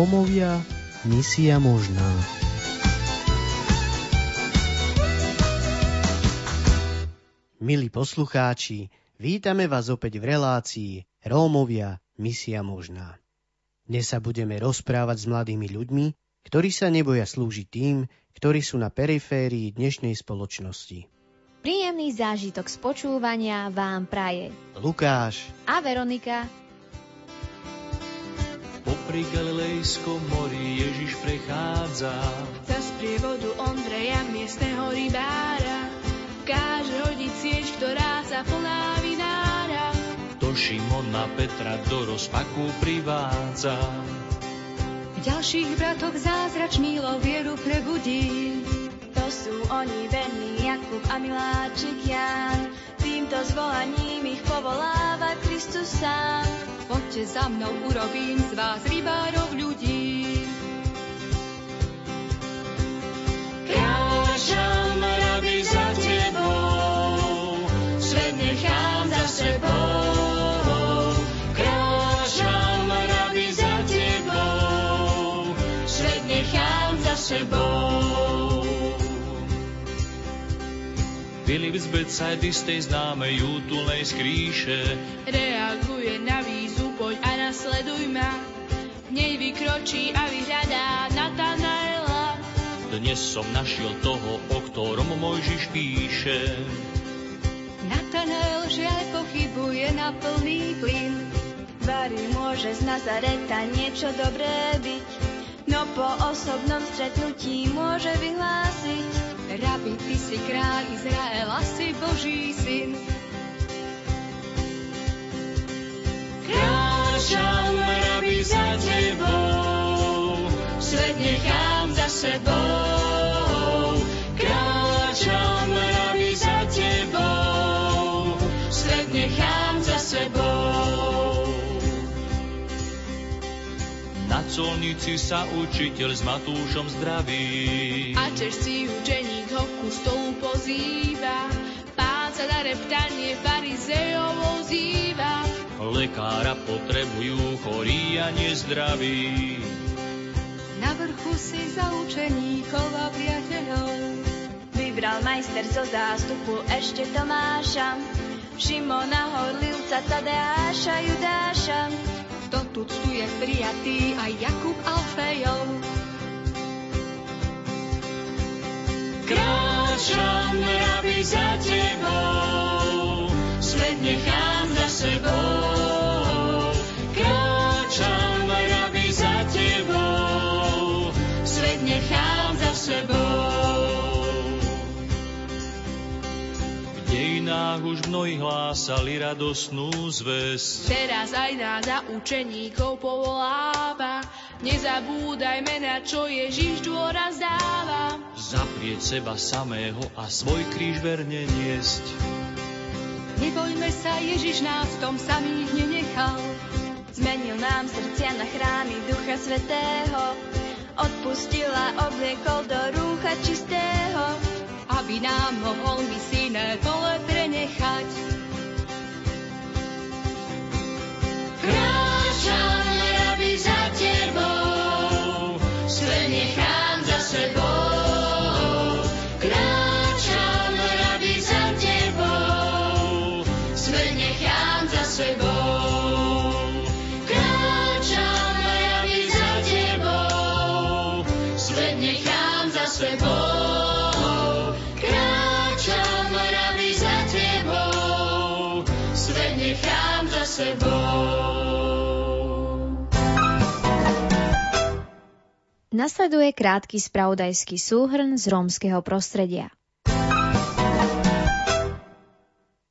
Rómovia, misia možná. Milí poslucháči, vítame vás opäť v relácii Rómovia, misia možná. Dnes sa budeme rozprávať s mladými ľuďmi, ktorí sa neboja slúžiť tým, ktorí sú na periférii dnešnej spoločnosti. Príjemný zážitok z počúvania vám praje Lukáš a Veronika Popri Galilejskom mori Ježiš prechádza. Za sprievodu Ondreja, miestneho rybára, káže hodiť sieť, ktorá sa plná vinára. To Šimona Petra do rozpaku privádza. Ďalších bratov zázrač milo vieru prebudí. To sú oni verní Jakub a Miláčik Jan. Týmto zvolaním ich povoláva Kristus sám. Poďte za mnou, urobím z vás rybárov ľudí. Kráčam, rabi, za tebou, svet nechám za sebou. Kráčam, rabi, za tebou, svet nechám za sebou. Filip z Becajdy z tej známej útulnej skríše Reaguje na výzvu, poď a nasleduj ma. Hneď vykročí a vyhľadá Natanaela. Dnes som našiel toho, o ktorom Mojžiš píše. Natanael žiaľ pochybuje na plný plyn. Vary môže z Nazareta niečo dobré byť, no po osobnom stretnutí môže vyhlásiť. Rabi, ty si kráľ Izraela, si Boží syn. Kráčam, rabi, za tebou, svet nechám za sebou. Na colnici sa učiteľ s Matúšom zdraví. A čerstvý učeník ho ku stolu pozýva. Pán sa na reptanie farizejov ozýva. Lekára potrebujú chorí a nezdraví. Na vrchu si za učeníkov a priateľov. Vybral majster zo zástupu ešte Tomáša, Šimona Horlivca, Tadeáša, Judáša. To tu je prijatý aj Jakub Alfejov. Kráčam, rabi, za tebou, svet nechám za sebou. Kráčam, rabi, za tebou, svet nechám za sebou. Dejinách už mnohí hlásali radosnú zväzť. Teraz aj nás za učeníkov povoláva. Nezabúdajme na čo Ježiš dôraz dáva. Zaprieť seba samého a svoj kríž verne niesť. Nebojme sa, Ježiš nás v tom samých nenechal. Zmenil nám srdcia na chrámy Ducha Svetého, odpustil a obliekol do rúcha čistého. Aby nám mohol mi syné pole prenechať. Sebou. Nasleduje krátky spravodajský súhrn z rómskeho prostredia.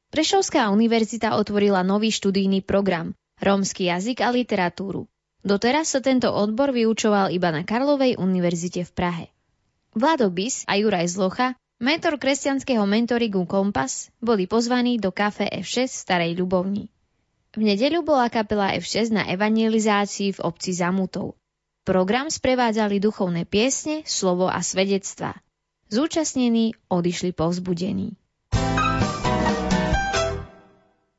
Prešovská univerzita otvorila nový študijný program Rómsky jazyk a literatúru. Doteraz sa tento odbor vyučoval iba na Karlovej univerzite v Prahe. Vlado Bis a Juraj Zlocha, mentor kresťanského mentoringu Kompas, boli pozvaní do kafe F6 v Starej Ľubovni. V nedeľu bola kapela F6 na evangelizácii v obci Zamutov. Program sprevádzali duchovné piesne, slovo a svedectvá. Zúčastnení odišli povzbudení.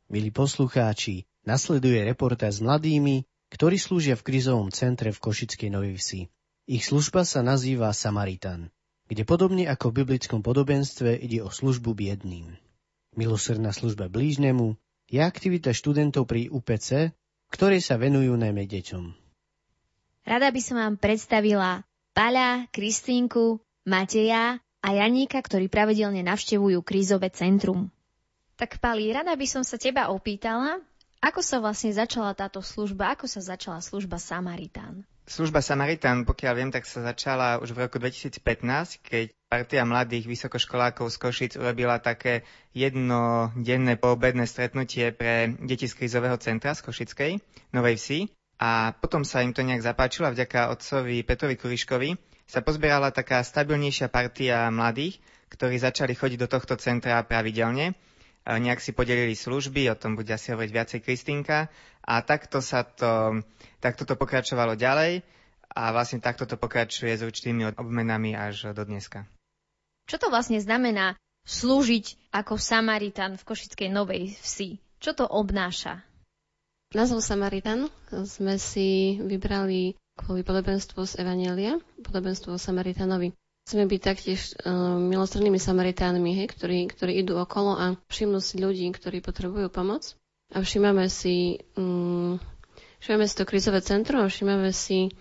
Milí poslucháči, nasleduje reportáž s mladými, ktorí slúžia v krizovom centre v Košickej Novej Vsi. Ich služba sa nazýva Samaritan, kde podobne ako v biblickom podobenstve ide o službu biedným. Milosrdná služba blížnemu je aktivita študentov pri UPC, ktorej sa venujú najmä deťom. Rada by som vám predstavila Paľa, Kristínku, Mateja a Janíka, ktorí pravidelne navštevujú krízové centrum. Tak Pali, rada by som sa teba opýtala, ako sa vlastne začala táto služba, ako sa začala služba Samaritán? Služba Samaritán, pokiaľ viem, tak sa začala už v roku 2015, keď partia mladých vysokoškolákov z Košic urobila také jednodenné poobedné stretnutie pre deti z krízového centra z Košickej, Novej Vsi. A potom sa im to nejak zapáčilo vďaka otcovi Petrovi Kuriškovi sa pozbierala taká stabilnejšia partia mladých, ktorí začali chodiť do tohto centra pravidelne nejak si podelili služby, o tom bude asi hovoriť viacej Kristýnka. A takto sa to, takto to pokračovalo ďalej a vlastne takto to pokračuje s určitými obmenami až do dneska. Čo to vlastne znamená slúžiť ako Samaritan v Košickej Novej Vsi? Čo to obnáša? Názov Samaritan sme si vybrali kvôli podobenstvu z Evanielia, podobenstvo o Samaritanovi. Chceme byť taktiež uh, milostrnnými Samaritánmi, hej, ktorí, ktorí idú okolo a všimnú si ľudí, ktorí potrebujú pomoc. A všímame si, um, všímame si to krizové centrum a všímame si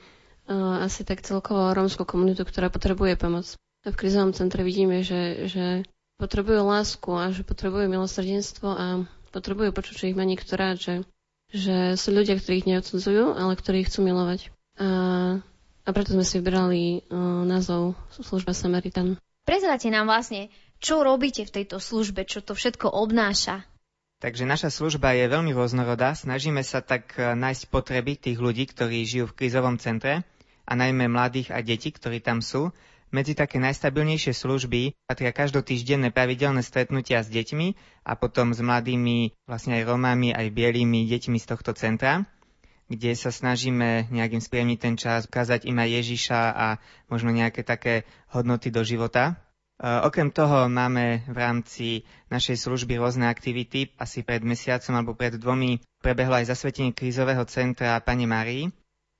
uh, asi tak celkovo rómskú komunitu, ktorá potrebuje pomoc. A v krizovom centre vidíme, že, že potrebujú lásku a že potrebujú milosrdenstvo a potrebujú počuť, že ich má niekto že, že sú ľudia, ktorí ich neodsudzujú, ale ktorí chcú milovať. A a preto sme si vybrali uh, názov služba Samaritan. Prezrate nám vlastne, čo robíte v tejto službe, čo to všetko obnáša. Takže naša služba je veľmi rôznorodá. Snažíme sa tak e, nájsť potreby tých ľudí, ktorí žijú v krízovom centre a najmä mladých a detí, ktorí tam sú. Medzi také najstabilnejšie služby patria každotýždenné pravidelné stretnutia s deťmi a potom s mladými, vlastne aj Romami, aj bielými deťmi z tohto centra kde sa snažíme nejakým spriemniť ten čas, ukázať im Ježiša a možno nejaké také hodnoty do života. E, okrem toho máme v rámci našej služby rôzne aktivity. Asi pred mesiacom alebo pred dvomi prebehlo aj zasvetenie krízového centra Pane Marii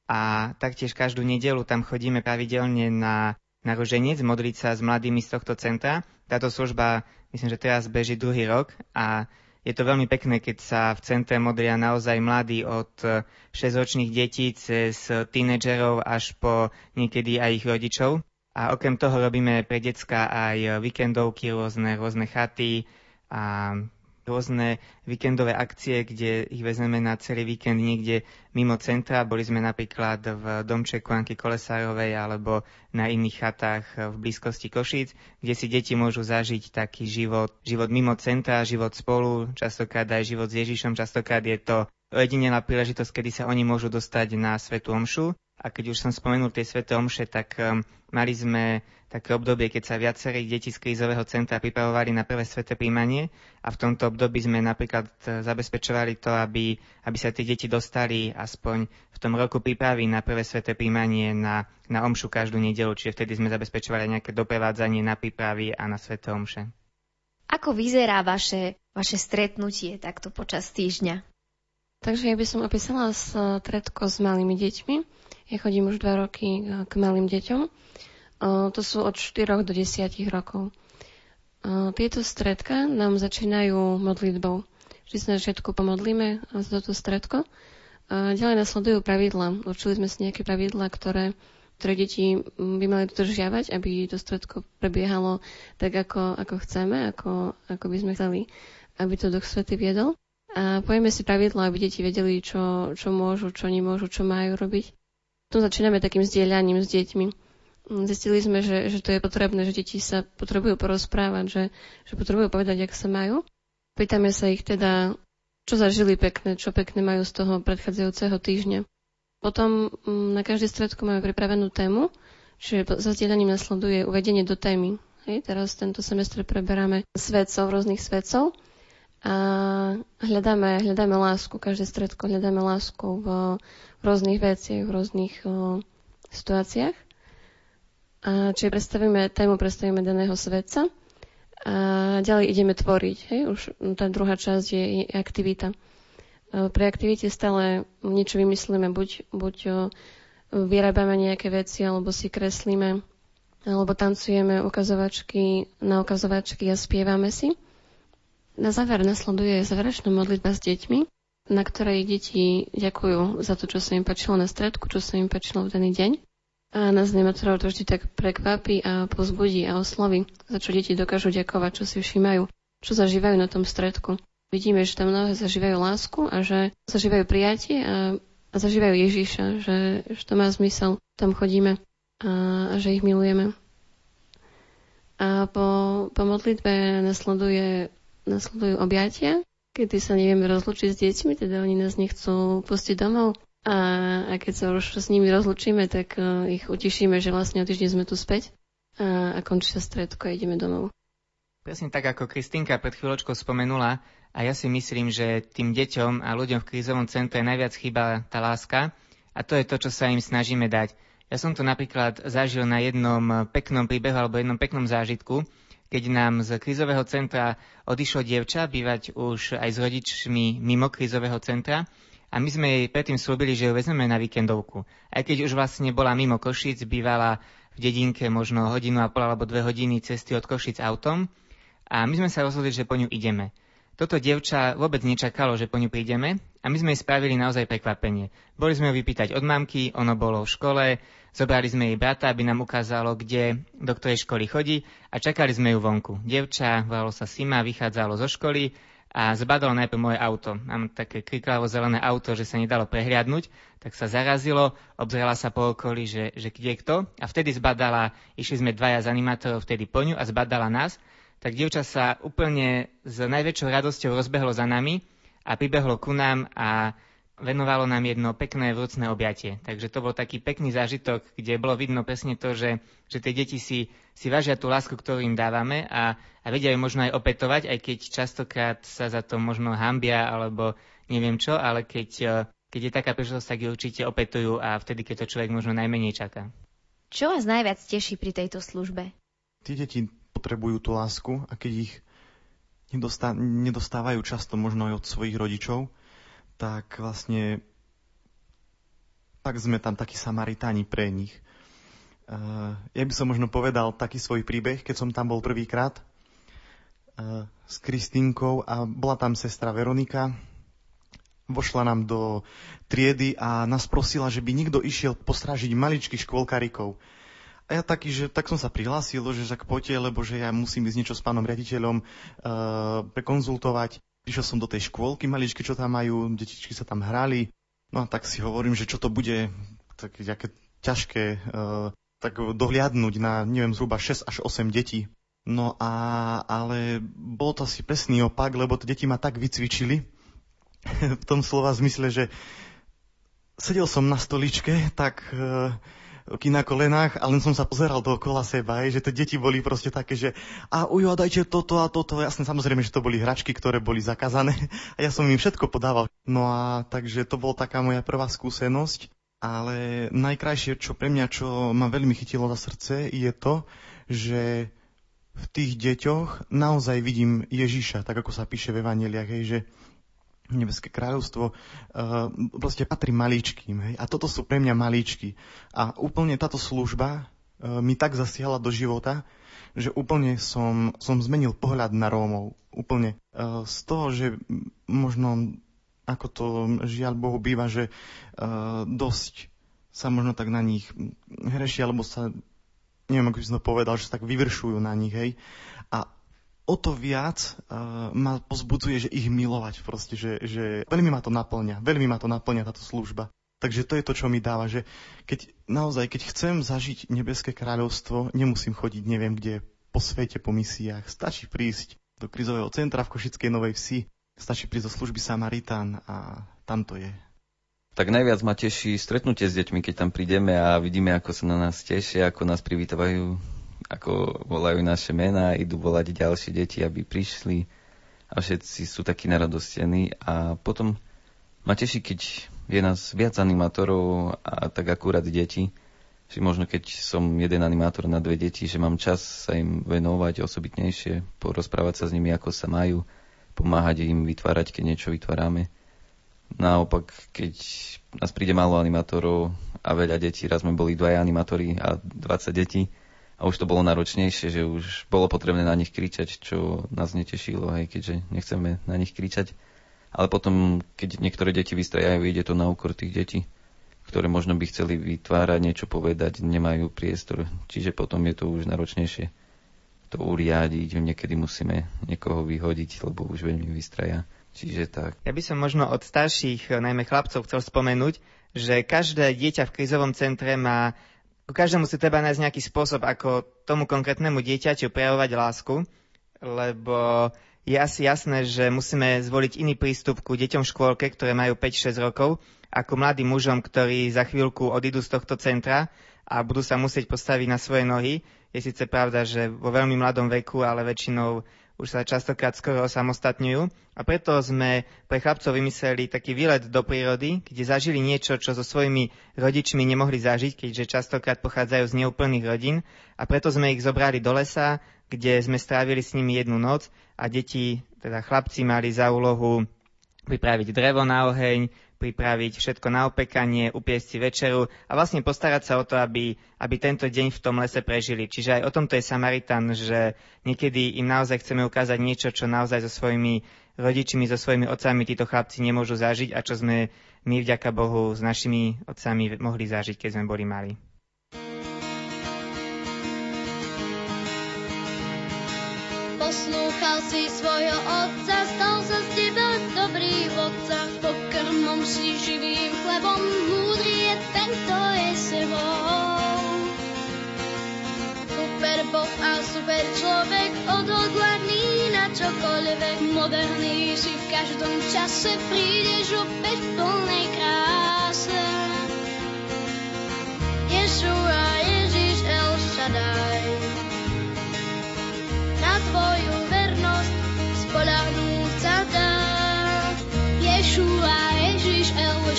a taktiež každú nedelu tam chodíme pravidelne na na roženec, modliť sa s mladými z tohto centra. Táto služba, myslím, že teraz beží druhý rok a je to veľmi pekné, keď sa v centre modria naozaj mladí od 6-ročných detí cez tínedžerov až po niekedy aj ich rodičov. A okrem toho robíme pre decka aj víkendovky, rôzne, rôzne chaty a rôzne víkendové akcie, kde ich vezmeme na celý víkend niekde mimo centra. Boli sme napríklad v domčeku Anky Kolesárovej alebo na iných chatách v blízkosti Košíc, kde si deti môžu zažiť taký život, život mimo centra, život spolu, častokrát aj život s Ježišom, častokrát je to ojedinelá príležitosť, kedy sa oni môžu dostať na Svetu Omšu. A keď už som spomenul tie Sveté Omše, tak um, mali sme také obdobie, keď sa viacerí deti z krízového centra pripravovali na prvé sveté príjmanie a v tomto období sme napríklad e, zabezpečovali to, aby, aby sa tie deti dostali aspoň v tom roku prípravy na prvé sveté príjmanie na, na omšu každú nedelu, čiže vtedy sme zabezpečovali nejaké doprevádzanie na prípravy a na sveté omše. Ako vyzerá vaše, vaše stretnutie takto počas týždňa? Takže ja by som opísala stredko s malými deťmi. Ja chodím už dva roky e, k malým deťom to sú od 4 do 10 rokov. Tieto stredka nám začínajú modlitbou. Vždy sa na začiatku pomodlíme za toto stredko. Ďalej nasledujú pravidla. Určili sme si nejaké pravidla, ktoré, ktoré deti by mali dodržiavať, aby to stredko prebiehalo tak, ako, ako chceme, ako, ako by sme chceli, aby to Duch Svety viedol. A povieme si pravidla, aby deti vedeli, čo, čo môžu, čo nemôžu, čo majú robiť. Tu začíname takým zdieľaním s deťmi Zistili sme, že, že to je potrebné, že deti sa potrebujú porozprávať, že, že potrebujú povedať, ak sa majú. Pýtame sa ich teda, čo zažili pekné, čo pekné majú z toho predchádzajúceho týždňa. Potom mm, na každé stredku máme pripravenú tému, čiže za zdieľaním nasleduje uvedenie do témy. Hej, teraz tento semestr preberáme svedcov, rôznych svedcov a hľadáme, hľadáme lásku, každé stredko hľadáme lásku v, v rôznych veciach, v rôznych o, situáciách. A čiže predstavíme tému, predstavíme daného svetca a ďalej ideme tvoriť. Hej? Už tá druhá časť je, je aktivita. Pri aktivite stále niečo vymyslíme, buď, buď vyrábame nejaké veci, alebo si kreslíme, alebo tancujeme ukazovačky na ukazovačky a spievame si. Na záver nasleduje záverečná modlitba s deťmi, na ktorej deti ďakujú za to, čo sa im páčilo na stredku, čo sa im páčilo v daný deň. A nás nematorov to vždy tak prekvapí a pozbudí a osloví, za čo deti dokážu ďakovať, čo si všímajú, čo zažívajú na tom stredku. Vidíme, že tam mnohé zažívajú lásku a že zažívajú prijatie a, a zažívajú Ježiša, že, že to má zmysel, tam chodíme a, a že ich milujeme. A po, po modlitbe nasleduje nasledujú objatia, kedy sa nevieme rozlučiť s deťmi, teda oni nás nechcú pustiť domov. A, a keď sa už s nimi rozlučíme, tak uh, ich utešíme, že vlastne o týždeň sme tu späť a, a končí sa stredko a ideme domov. Presne tak, ako Kristinka pred chvíľočkou spomenula, a ja si myslím, že tým deťom a ľuďom v krízovom centre najviac chýba tá láska a to je to, čo sa im snažíme dať. Ja som to napríklad zažil na jednom peknom príbehu alebo jednom peknom zážitku, keď nám z krízového centra odišlo dievča bývať už aj s rodičmi mimo krízového centra a my sme jej predtým slúbili, že ju vezmeme na víkendovku. Aj keď už vlastne bola mimo Košic, bývala v dedinke možno hodinu a pol alebo dve hodiny cesty od Košic autom a my sme sa rozhodli, že po ňu ideme. Toto dievča vôbec nečakalo, že po ňu prídeme a my sme jej spravili naozaj prekvapenie. Boli sme ju vypýtať od mamky, ono bolo v škole, zobrali sme jej brata, aby nám ukázalo, kde, do ktorej školy chodí a čakali sme ju vonku. Dievča, volalo sa Sima, vychádzalo zo školy a zbadalo najprv moje auto. Mám také kriklavo zelené auto, že sa nedalo prehliadnúť, tak sa zarazilo, obzrela sa po okolí, že, že kde kto a vtedy zbadala, išli sme dvaja z animátorov vtedy po ňu a zbadala nás tak dievča sa úplne s najväčšou radosťou rozbehlo za nami a pribehlo ku nám a venovalo nám jedno pekné vrúcne objatie. Takže to bol taký pekný zážitok, kde bolo vidno presne to, že, že tie deti si, si vážia tú lásku, ktorú im dávame a, a vedia ju možno aj opetovať, aj keď častokrát sa za to možno hambia alebo neviem čo, ale keď, eh, keď je taká príležitosť, tak ju určite opetujú a vtedy, keď to človek možno najmenej čaká. Čo vás najviac teší pri tejto službe? Tí deti potrebujú tú lásku a keď ich nedostá, nedostávajú často možno aj od svojich rodičov, tak vlastne tak sme tam takí Samaritáni pre nich. Uh, ja by som možno povedal taký svoj príbeh, keď som tam bol prvýkrát uh, s Kristinkou a bola tam sestra Veronika. Vošla nám do triedy a nás prosila, že by nikto išiel postrážiť maličkých škôlkarikov a ja taký, že tak som sa prihlásil, že však poďte, lebo že ja musím ísť niečo s pánom riaditeľom uh, prekonzultovať. Prišiel som do tej škôlky maličky, čo tam majú, detičky sa tam hrali. No a tak si hovorím, že čo to bude tak, také ťažké uh, tak dohliadnúť na, neviem, zhruba 6 až 8 detí. No a, ale bol to asi presný opak, lebo to deti ma tak vycvičili, v tom slova zmysle, že sedel som na stoličke, tak uh, ruky na kolenách a len som sa pozeral dookola seba, že tie deti boli proste také, že a ujo, dajte toto a toto. Jasne, samozrejme, že to boli hračky, ktoré boli zakázané a ja som im všetko podával. No a takže to bola taká moja prvá skúsenosť. Ale najkrajšie, čo pre mňa, čo ma veľmi chytilo za srdce, je to, že v tých deťoch naozaj vidím Ježiša, tak ako sa píše v Evangeliach, hej, že nebeské kráľovstvo uh, proste patrí maličkým. Hej? A toto sú pre mňa maličky. A úplne táto služba uh, mi tak zasiahla do života, že úplne som, som zmenil pohľad na Rómov. Úplne. Uh, z toho, že možno, ako to žiaľ Bohu býva, že uh, dosť sa možno tak na nich hreší, alebo sa, neviem, ako by som to povedal, že sa tak vyvršujú na nich, hej. A o to viac uh, ma pozbudzuje, že ich milovať proste, že, že veľmi ma to naplňa, veľmi ma to naplňa táto služba. Takže to je to, čo mi dáva, že keď naozaj, keď chcem zažiť nebeské kráľovstvo, nemusím chodiť neviem kde po svete, po misiách. Stačí prísť do krizového centra v Košickej Novej Vsi, stačí prísť do služby Samaritán a tam to je. Tak najviac ma teší stretnutie s deťmi, keď tam prídeme a vidíme, ako sa na nás tešia, ako nás privítajú ako volajú naše mená, idú volať ďalšie deti, aby prišli a všetci sú takí naradostení a potom ma teší, keď je nás viac animátorov a tak akurát deti, že možno keď som jeden animátor na dve deti, že mám čas sa im venovať osobitnejšie, porozprávať sa s nimi, ako sa majú, pomáhať im vytvárať, keď niečo vytvárame. Naopak, keď nás príde málo animátorov a veľa detí, raz sme boli dvaja animátori a 20 detí, a už to bolo náročnejšie, že už bolo potrebné na nich kričať, čo nás netešilo, aj keďže nechceme na nich kričať. Ale potom, keď niektoré deti vystrajajú, ide to na úkor tých detí, ktoré možno by chceli vytvárať, niečo povedať, nemajú priestor. Čiže potom je to už náročnejšie to uriadiť. Niekedy musíme niekoho vyhodiť, lebo už veľmi vystraja. Čiže tak. Ja by som možno od starších, najmä chlapcov, chcel spomenúť, že každé dieťa v krizovom centre má každému si treba nájsť nejaký spôsob, ako tomu konkrétnemu dieťaťu prejavovať lásku, lebo je asi jasné, že musíme zvoliť iný prístup ku deťom v škôlke, ktoré majú 5-6 rokov, ako mladým mužom, ktorí za chvíľku odídu z tohto centra a budú sa musieť postaviť na svoje nohy. Je síce pravda, že vo veľmi mladom veku, ale väčšinou už sa častokrát skoro osamostatňujú. A preto sme pre chlapcov vymysleli taký výlet do prírody, kde zažili niečo, čo so svojimi rodičmi nemohli zažiť, keďže častokrát pochádzajú z neúplných rodín. A preto sme ich zobrali do lesa, kde sme strávili s nimi jednu noc a deti, teda chlapci mali za úlohu pripraviť drevo na oheň, pripraviť všetko na opekanie, upiesť si večeru a vlastne postarať sa o to, aby, aby tento deň v tom lese prežili. Čiže aj o tomto je Samaritan, že niekedy im naozaj chceme ukázať niečo, čo naozaj so svojimi rodičmi, so svojimi otcami títo chlapci nemôžu zažiť a čo sme my vďaka Bohu s našimi otcami mohli zažiť, keď sme boli mali. Poslúchal si svojho otca, stal sa z dobrý vodca si živým chlebom, múdry je ten, kto je sebou. Super boh a super človek, odhodlaný na čokoľvek, moderný si v každom čase, prídeš opäť v plnej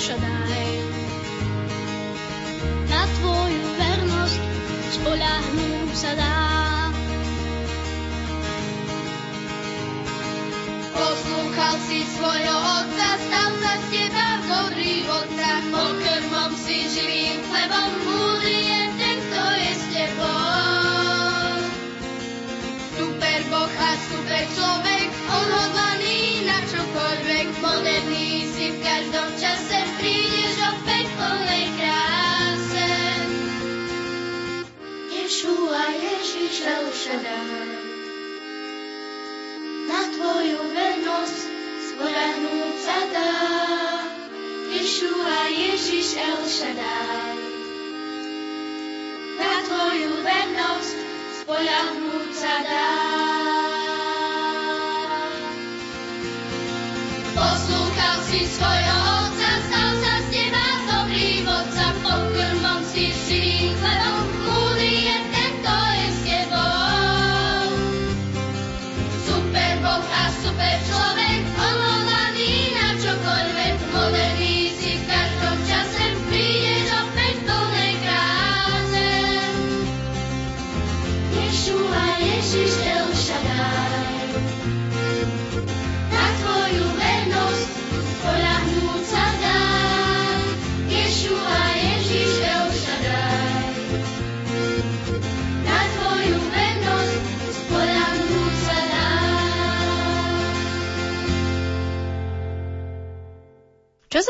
Shaddai. Na tvoju vernosť spoľahnúť sa dá. Poslúchal si svojho otca, stal sa z teba dobrý vodca. Pokrmom si živým chlebom, múdry je ten, kto je s tebou. Super Boh a super človek, Na tvoju vernosť spoľahnúť sa dá. Ješua, Ježiš na tvoju vernosť spoľahnúť sa.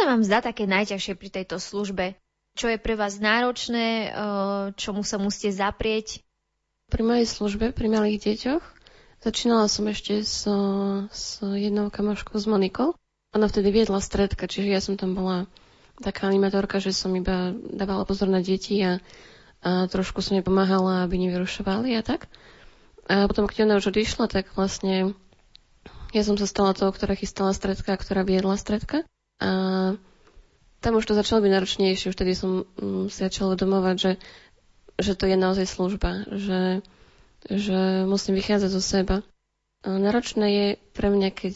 Sa vám zdá také najťažšie pri tejto službe? Čo je pre vás náročné, eh, čomu sa musíte zaprieť? Pri mojej službe, pri malých deťoch, začínala som ešte s, s jednou kamoškou, s Monikou. Ona vtedy viedla stredka, čiže ja som tam bola taká animatorka, že som iba dávala pozor na deti a, a trošku som jej pomáhala, aby nevyrušovali a tak. A potom, keď ona už odišla, tak vlastne ja som sa stala tou, ktorá chystala stredka, ktorá viedla stredka. A tam už to začalo byť náročnejšie, už tedy som mm, si začala uvedomovať, že že to je naozaj služba, že, že musím vychádzať zo seba. Náročné je pre mňa, keď,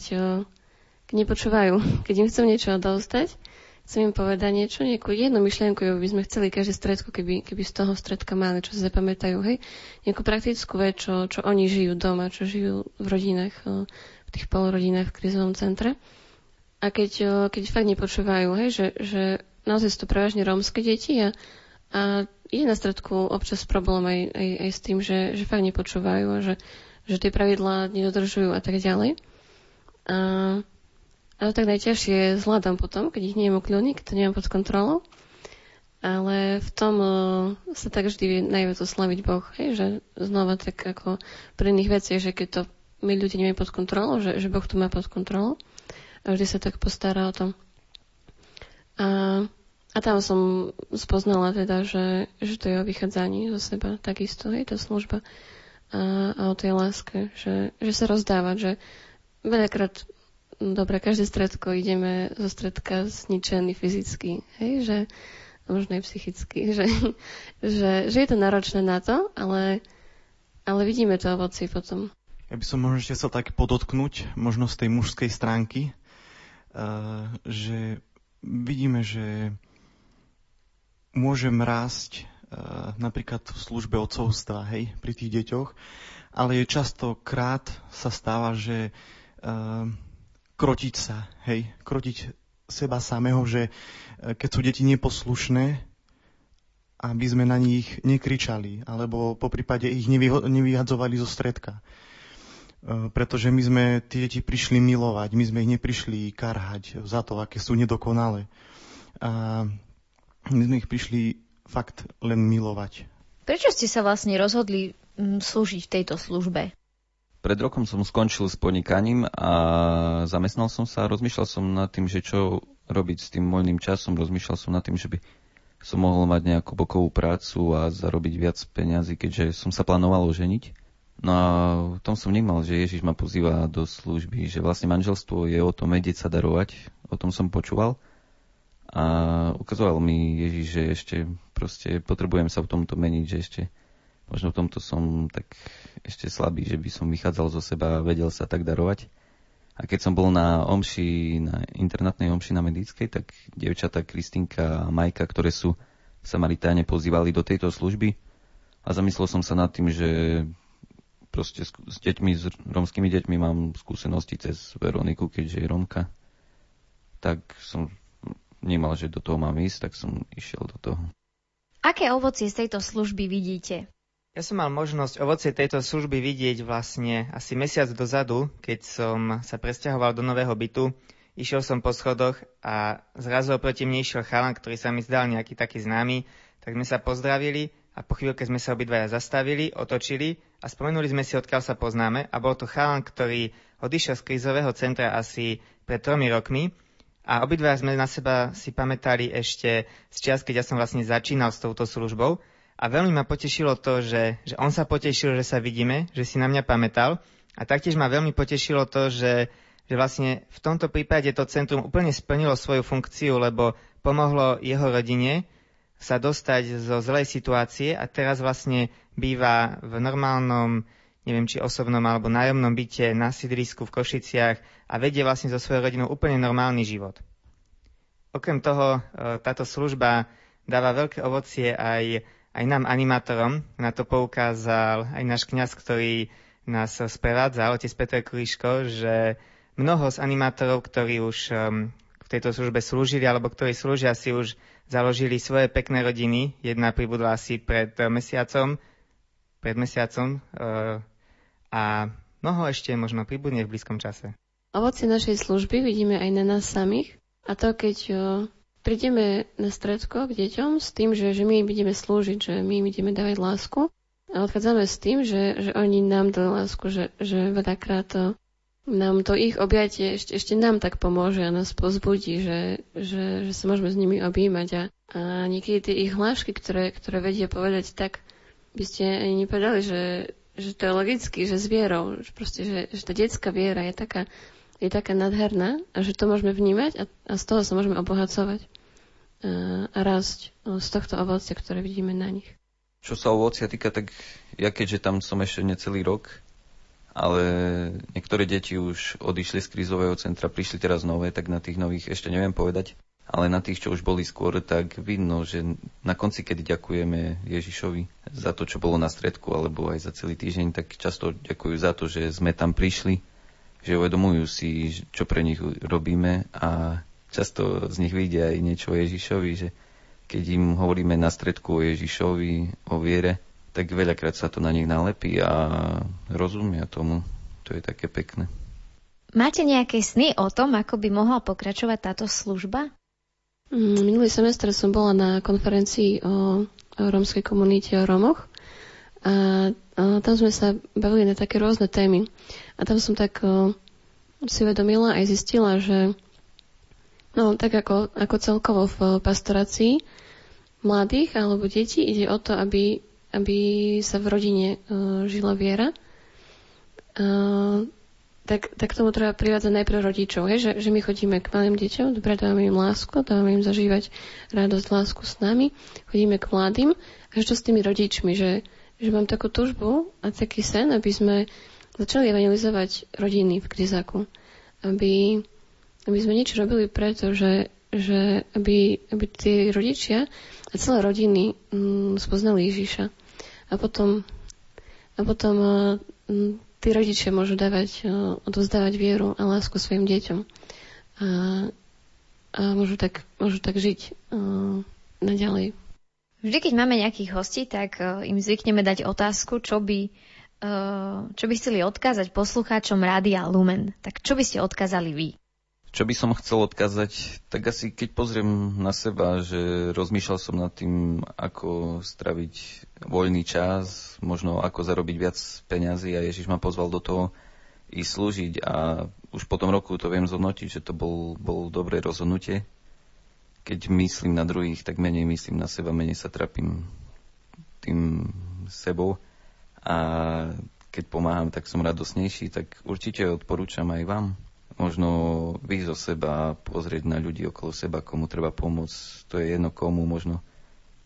keď nepočúvajú, keď im chcem niečo dostať, chcem im povedať niečo, nejakú jednu myšlienku, by sme chceli každé stredko, keby, keby z toho stredka mali, čo sa zapamätajú, hej, nejakú praktickú vec, čo, čo oni žijú doma, čo žijú v rodinách, v tých polorodinách v krizovom centre. A keď, keď fakt nepočúvajú, hej, že, že naozaj sú to prevažne rómske deti a, a je na stredku občas problém aj, aj, aj s tým, že, že fakt nepočúvajú a že, že tie pravidlá nedodržujú a tak ďalej. A, ale tak najťažšie zvládam potom, keď ich nie je keď to nemám pod kontrolou. Ale v tom uh, sa tak vždy najviac oslaviť Boh, hej, že znova tak ako pri iných veciach, že keď to my ľudia nemáme pod kontrolou, že, že Boh to má pod kontrolou a vždy sa tak postará o tom. A, a tam som spoznala teda, že, že to je o vychádzaní zo seba, takisto, je to služba a, a o tej láske, že, že sa rozdávať, že veľakrát dobre, každé stredko ideme zo stredka zničený fyzicky, hej, že možno aj psychicky, že, že, že je to náročné na to, ale, ale vidíme to ovoci potom. Ja by som možno ešte chcel tak podotknúť, možno z tej mužskej stránky, že vidíme, že môžem rásť napríklad v službe otcovstva, hej, pri tých deťoch, ale je častokrát sa stáva, že krotiť sa, hej, krotiť seba samého, že keď sú deti neposlušné, aby sme na nich nekričali, alebo po prípade ich nevyhadzovali zo stredka. E, pretože my sme tie deti prišli milovať, my sme ich neprišli karhať za to, aké sú nedokonalé. A my sme ich prišli fakt len milovať. Prečo ste sa vlastne rozhodli slúžiť v tejto službe? Pred rokom som skončil s podnikaním a zamestnal som sa a rozmýšľal som nad tým, že čo robiť s tým voľným časom. Rozmýšľal som nad tým, že by som mohol mať nejakú bokovú prácu a zarobiť viac peniazy, keďže som sa plánoval oženiť. No a v tom som vnímal, že Ježiš ma pozýva do služby, že vlastne manželstvo je o tom vedieť sa darovať, o tom som počúval. A ukazoval mi Ježiš, že ešte proste potrebujem sa v tomto meniť, že ešte možno v tomto som tak ešte slabý, že by som vychádzal zo seba a vedel sa tak darovať. A keď som bol na omši, na internátnej omši na Medickej, tak devčata Kristinka a Majka, ktoré sú v Samaritáne, pozývali do tejto služby a zamyslel som sa nad tým, že proste s, s deťmi, s romskými deťmi mám skúsenosti cez Veroniku, keďže je Romka. Tak som nemal, že do toho mám ísť, tak som išiel do toho. Aké ovocie z tejto služby vidíte? Ja som mal možnosť ovocie tejto služby vidieť vlastne asi mesiac dozadu, keď som sa presťahoval do nového bytu. Išiel som po schodoch a zrazu oproti mne išiel chalan, ktorý sa mi zdal nejaký taký známy, tak sme sa pozdravili a po chvíľke sme sa obidvaja zastavili, otočili a spomenuli sme si, odkiaľ sa poznáme. A bol to chalan, ktorý odišiel z krízového centra asi pred tromi rokmi. A obidvaja sme na seba si pamätali ešte z čias, keď ja som vlastne začínal s touto službou. A veľmi ma potešilo to, že, že on sa potešil, že sa vidíme, že si na mňa pamätal. A taktiež ma veľmi potešilo to, že, že vlastne v tomto prípade to centrum úplne splnilo svoju funkciu, lebo pomohlo jeho rodine sa dostať zo zlej situácie a teraz vlastne býva v normálnom, neviem či osobnom alebo nájomnom byte na sídlisku v Košiciach a vedie vlastne so svojou rodinou úplne normálny život. Okrem toho, e, táto služba dáva veľké ovocie aj aj nám animátorom. Na to poukázal aj náš kňaz, ktorý nás sprevádza, otec Petr Kliško, že mnoho z animátorov, ktorí už um, v tejto službe slúžili, alebo ktorí slúžia, si už založili svoje pekné rodiny. Jedna pribudla asi pred mesiacom, pred mesiacom uh, a mnoho ešte možno pribudne v blízkom čase. Ovoci našej služby vidíme aj na nás samých. A to, keď uh, prídeme na stredko k deťom s tým, že, že my im ideme slúžiť, že my im ideme dávať lásku a odchádzame s tým, že, že oni nám dali lásku, že, že veľakrát nám to ich objatie ešte, ešte nám tak pomôže a nás pozbudí, že, že, že sa môžeme s nimi objímať a, a niekedy tie ich hlášky, ktoré, ktoré vedia povedať tak, by ste ani nepovedali, že, že to je logicky, že s vierou, že proste, že, že tá detská viera je taká, je taká nadherná a že to môžeme vnímať a, a z toho sa môžeme obohacovať a rásť z tohto ovocia, ktoré vidíme na nich. Čo sa ovocia týka, tak ja keďže tam som ešte necelý rok, ale niektoré deti už odišli z krízového centra, prišli teraz nové, tak na tých nových ešte neviem povedať. Ale na tých, čo už boli skôr, tak vidno, že na konci, keď ďakujeme Ježišovi za to, čo bolo na stredku, alebo aj za celý týždeň, tak často ďakujú za to, že sme tam prišli, že uvedomujú si, čo pre nich robíme a často z nich vidia aj niečo o Ježišovi, že keď im hovoríme na stredku o Ježišovi, o viere, tak veľakrát sa to na nich nalepí a rozumia tomu. To je také pekné. Máte nejaké sny o tom, ako by mohla pokračovať táto služba? Mm, minulý semestr som bola na konferencii o, rómskej komunite, o Rómoch a, tam sme sa bavili na také rôzne témy. A tam som tak si uvedomila aj zistila, že no, tak ako, ako celkovo v pastorácii mladých alebo detí ide o to, aby, aby sa v rodine uh, žila viera. Uh, tak, tak tomu treba privádzať najprv rodičov, hej? Že, že my chodíme k malým deťom, dobre, dávame im lásku, dávame im zažívať radosť, lásku s nami, chodíme k mladým a čo s tými rodičmi, že, že mám takú tužbu a taký sen, aby sme začali evangelizovať rodiny v krizáku. Aby, aby sme niečo robili preto, že, že aby, aby tí rodičia a celé rodiny mm, spoznali Ježiša. A potom, a potom mm, tí rodičia môžu dávať, odovzdávať vieru a lásku svojim deťom. A, a môžu, tak, môžu tak žiť uh, naďalej. Vždy, keď máme nejakých hostí, tak im zvykneme dať otázku, čo by, čo by chceli odkázať poslucháčom Rádia Lumen. Tak čo by ste odkázali vy? Čo by som chcel odkázať, tak asi keď pozriem na seba, že rozmýšľal som nad tým, ako straviť voľný čas, možno ako zarobiť viac peňazí a Ježiš ma pozval do toho i slúžiť a už po tom roku to viem zhodnotiť, že to bol, bol dobré rozhodnutie. Keď myslím na druhých, tak menej myslím na seba, menej sa trapím tým sebou a keď pomáham, tak som radosnejší, tak určite odporúčam aj vám možno vyjsť zo seba pozrieť na ľudí okolo seba, komu treba pomôcť. To je jedno komu, možno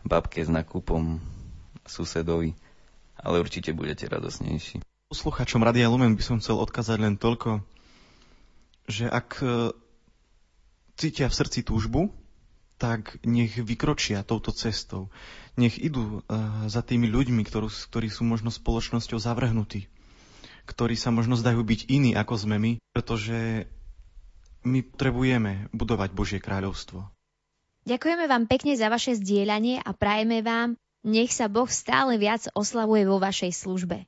babke s nakupom, susedovi, ale určite budete radosnejší. Posluchačom Radia Lumen by som chcel odkázať len toľko, že ak e, cítia v srdci túžbu, tak nech vykročia touto cestou. Nech idú uh, za tými ľuďmi, ktorí sú možno spoločnosťou zavrhnutí ktorí sa možno zdajú byť iní ako sme my, pretože my potrebujeme budovať Božie kráľovstvo. Ďakujeme vám pekne za vaše zdieľanie a prajeme vám, nech sa Boh stále viac oslavuje vo vašej službe.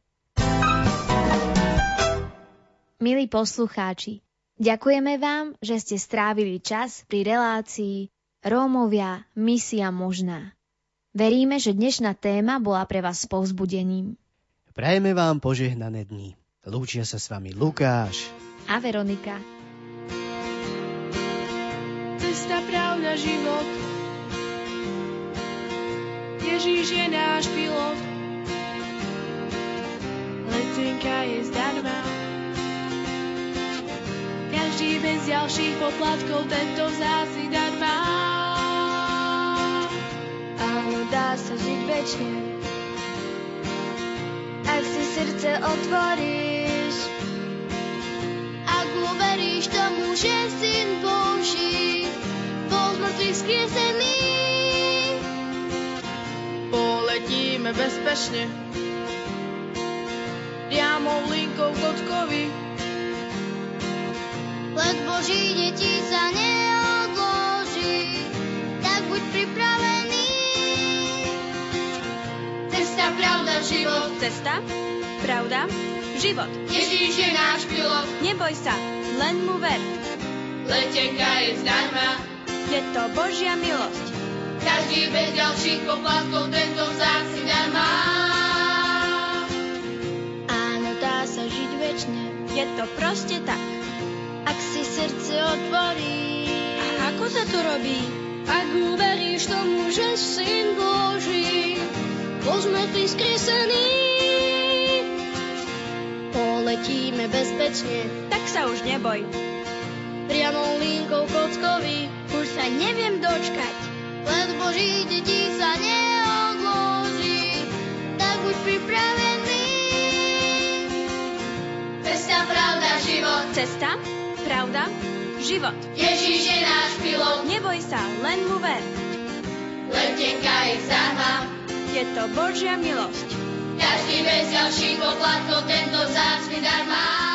Milí poslucháči, ďakujeme vám, že ste strávili čas pri relácii Rómovia, misia možná. Veríme, že dnešná téma bola pre vás povzbudením. Prajeme vám požehnané dni. Lúčia sa s vami Lukáš a Veronika. Cesta, pravda, život Ježíš je náš pilot Letenka je zdarma Každý bez ďalších poplatkov tento vzácny dar má Áno, dá sa žiť večne ak si srdce otvoríš. Že Syn Boží bol z mŕtvych skriesený. Poletíme bezpečne priamo linkou kotkovi. Let Boží detí sa neodloží, tak buď pripravený. Cesta, pravda, život. Cesta, pravda, život. Ježíš je náš pilot. Neboj sa, len mu ver. Letenka je zdarma. Je to Božia milosť. Každý bez ďalších poplatkov tento vzácny dar má. Áno, dá sa žiť večne. Je to proste tak. Ak si srdce otvorí. A ako sa to robí? Ak uveríš tomu, že Syn Boží bol z mŕtvych skriesený. Poletíme bezpečne, Tak sa už neboj. Priamou linkou kockovi. Už sa neviem dočkať, Let Boží detí sa neodloží, tak buď pripravený. Cesta, pravda, život. Cesta, pravda, život. Ježíš je náš pilot. Neboj sa, len mu ver. Letenka je zdarma. Je to Božia milosť. Každý bez ďalších poplatkov tento vzácny dar má.